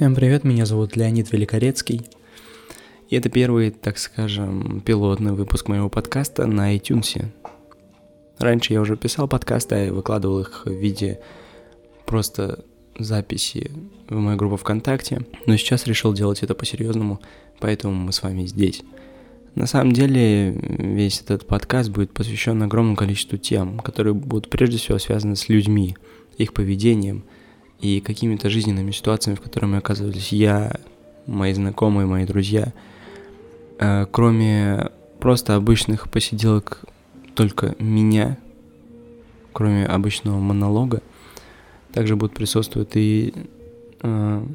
Всем привет, меня зовут Леонид Великорецкий. И это первый, так скажем, пилотный выпуск моего подкаста на iTunes. Раньше я уже писал подкасты и выкладывал их в виде просто записи в мою группу ВКонтакте, но сейчас решил делать это по-серьезному, поэтому мы с вами здесь. На самом деле, весь этот подкаст будет посвящен огромному количеству тем, которые будут прежде всего связаны с людьми, их поведением – и какими-то жизненными ситуациями, в которых мы оказывались я, мои знакомые, мои друзья. Э, кроме просто обычных посиделок только меня, кроме обычного монолога, также будут присутствовать и, э,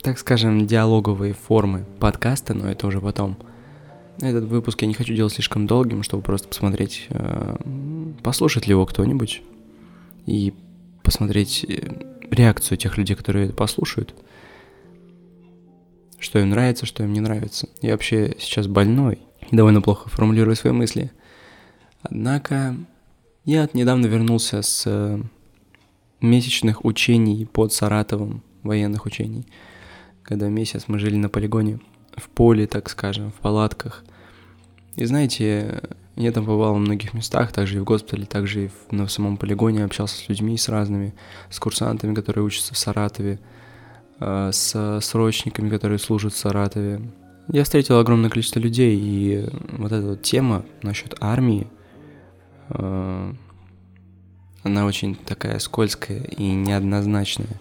так скажем, диалоговые формы подкаста, но это уже потом. Этот выпуск я не хочу делать слишком долгим, чтобы просто посмотреть, э, послушать ли его кто-нибудь и посмотреть реакцию тех людей, которые это послушают. Что им нравится, что им не нравится. Я вообще сейчас больной и довольно плохо формулирую свои мысли. Однако я недавно вернулся с э, месячных учений под Саратовом, военных учений, когда месяц мы жили на полигоне, в поле, так скажем, в палатках. И знаете, я там бывал в многих местах, также и в госпитале, также и в, на самом полигоне общался с людьми, с разными, с курсантами, которые учатся в Саратове, э, с срочниками, которые служат в Саратове. Я встретил огромное количество людей, и вот эта вот тема насчет армии, э, она очень такая скользкая и неоднозначная.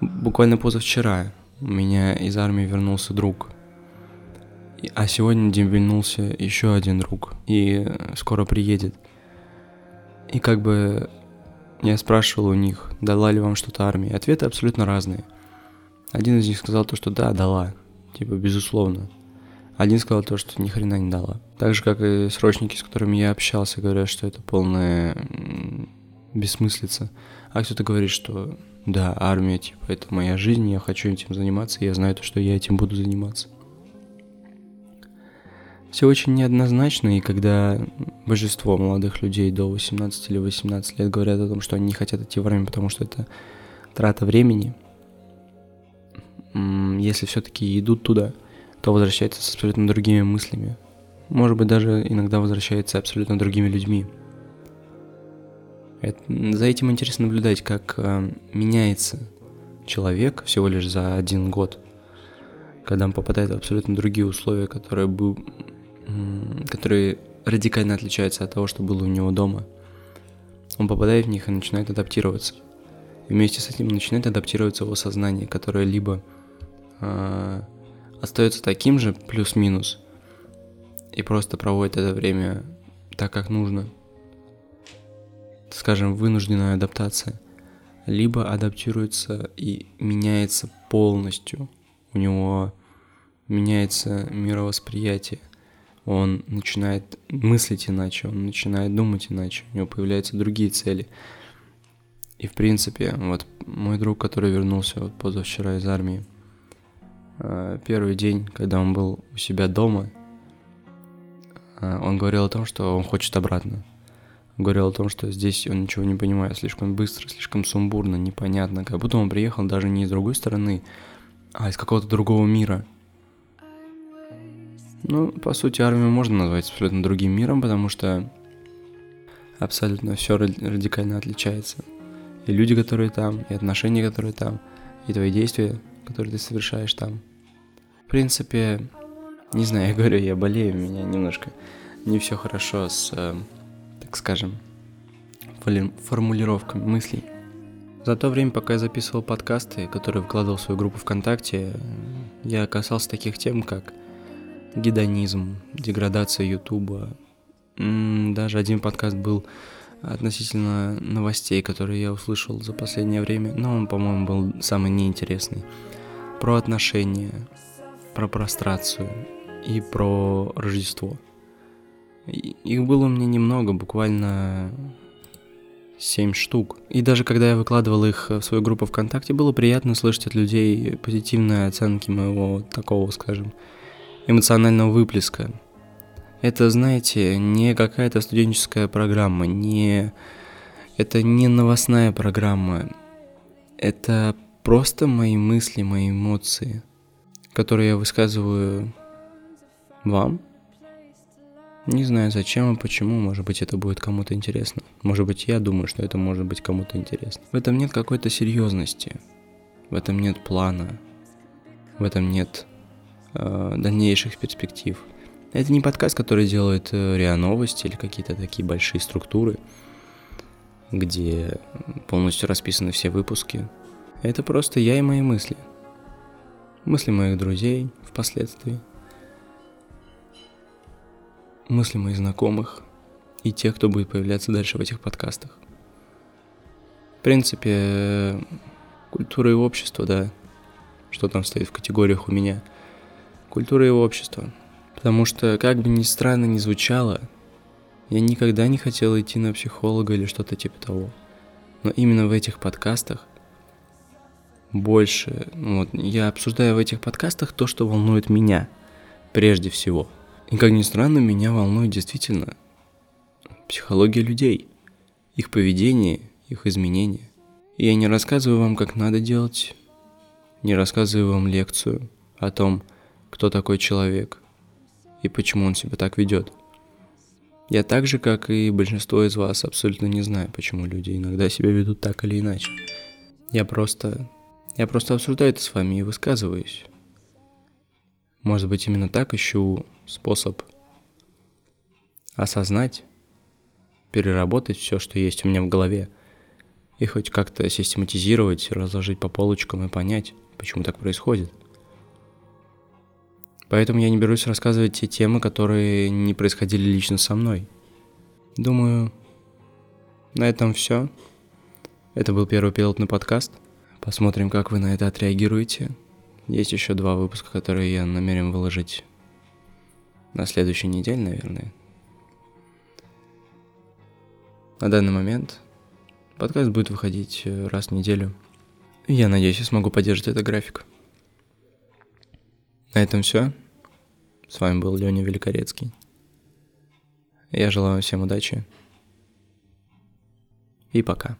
Буквально позавчера у меня из армии вернулся друг – а сегодня дембельнулся еще один друг, и скоро приедет. И как бы я спрашивал у них, дала ли вам что-то армия. Ответы абсолютно разные. Один из них сказал то, что да, дала. Типа, безусловно. Один сказал то, что ни хрена не дала. Так же, как и срочники, с которыми я общался, говорят, что это полная бессмыслица. А кто-то говорит, что да, армия, типа, это моя жизнь, я хочу этим заниматься, я знаю то, что я этим буду заниматься. Все очень неоднозначно, и когда большинство молодых людей до 18 или 18 лет говорят о том, что они не хотят идти в армию, потому что это трата времени, если все-таки идут туда, то возвращаются с абсолютно другими мыслями. Может быть, даже иногда возвращаются абсолютно другими людьми. Это, за этим интересно наблюдать, как э, меняется человек всего лишь за один год, когда он попадает в абсолютно другие условия, которые бы которые радикально отличаются от того, что было у него дома. Он попадает в них и начинает адаптироваться. И вместе с этим начинает адаптироваться его сознание, которое либо э, остается таким же, плюс-минус, и просто проводит это время так, как нужно, скажем, вынужденная адаптация, либо адаптируется и меняется полностью. У него меняется мировосприятие он начинает мыслить иначе, он начинает думать иначе, у него появляются другие цели. И в принципе, вот мой друг, который вернулся вот позавчера из армии, э, первый день, когда он был у себя дома, э, он говорил о том, что он хочет обратно. Говорил о том, что здесь он ничего не понимает, слишком быстро, слишком сумбурно, непонятно, как будто он приехал даже не из другой стороны, а из какого-то другого мира – ну, по сути, армию можно назвать абсолютно другим миром, потому что абсолютно все радикально отличается. И люди, которые там, и отношения, которые там, и твои действия, которые ты совершаешь там. В принципе, не знаю, я говорю, я болею, у меня немножко не все хорошо с, э, так скажем, формулировками мыслей. За то время, пока я записывал подкасты, которые вкладывал в свою группу ВКонтакте, я касался таких тем, как гедонизм, деградация Ютуба. Даже один подкаст был относительно новостей, которые я услышал за последнее время, но он, по-моему, был самый неинтересный. Про отношения, про прострацию и про Рождество. Их было у меня немного, буквально 7 штук. И даже когда я выкладывал их в свою группу ВКонтакте, было приятно слышать от людей позитивные оценки моего такого, скажем, эмоционального выплеска. Это, знаете, не какая-то студенческая программа, не... Это не новостная программа. Это просто мои мысли, мои эмоции, которые я высказываю вам – не знаю зачем и почему, может быть это будет кому-то интересно. Может быть я думаю, что это может быть кому-то интересно. В этом нет какой-то серьезности, в этом нет плана, в этом нет э, дальнейших перспектив. Это не подкаст, который делает э, РИА Новости или какие-то такие большие структуры, где полностью расписаны все выпуски. Это просто я и мои мысли. Мысли моих друзей впоследствии – мысли моих знакомых и тех, кто будет появляться дальше в этих подкастах. В принципе, культура и общество, да, что там стоит в категориях у меня. Культура и общество. Потому что, как бы ни странно ни звучало, я никогда не хотел идти на психолога или что-то типа того. Но именно в этих подкастах больше, вот, я обсуждаю в этих подкастах то, что волнует меня прежде всего – и как ни странно, меня волнует действительно психология людей, их поведение, их изменения. И я не рассказываю вам, как надо делать, не рассказываю вам лекцию о том, кто такой человек и почему он себя так ведет. Я так же, как и большинство из вас, абсолютно не знаю, почему люди иногда себя ведут так или иначе. Я просто... Я просто обсуждаю это с вами и высказываюсь. Может быть, именно так ищу способ осознать, переработать все, что есть у меня в голове, и хоть как-то систематизировать, разложить по полочкам и понять, почему так происходит. Поэтому я не берусь рассказывать те темы, которые не происходили лично со мной. Думаю, на этом все. Это был первый пилотный подкаст. Посмотрим, как вы на это отреагируете. Есть еще два выпуска, которые я намерен выложить на следующей неделе, наверное. На данный момент подкаст будет выходить э, раз в неделю. я надеюсь, я смогу поддержать этот график. На этом все. С вами был Леня Великорецкий. Я желаю всем удачи. И пока.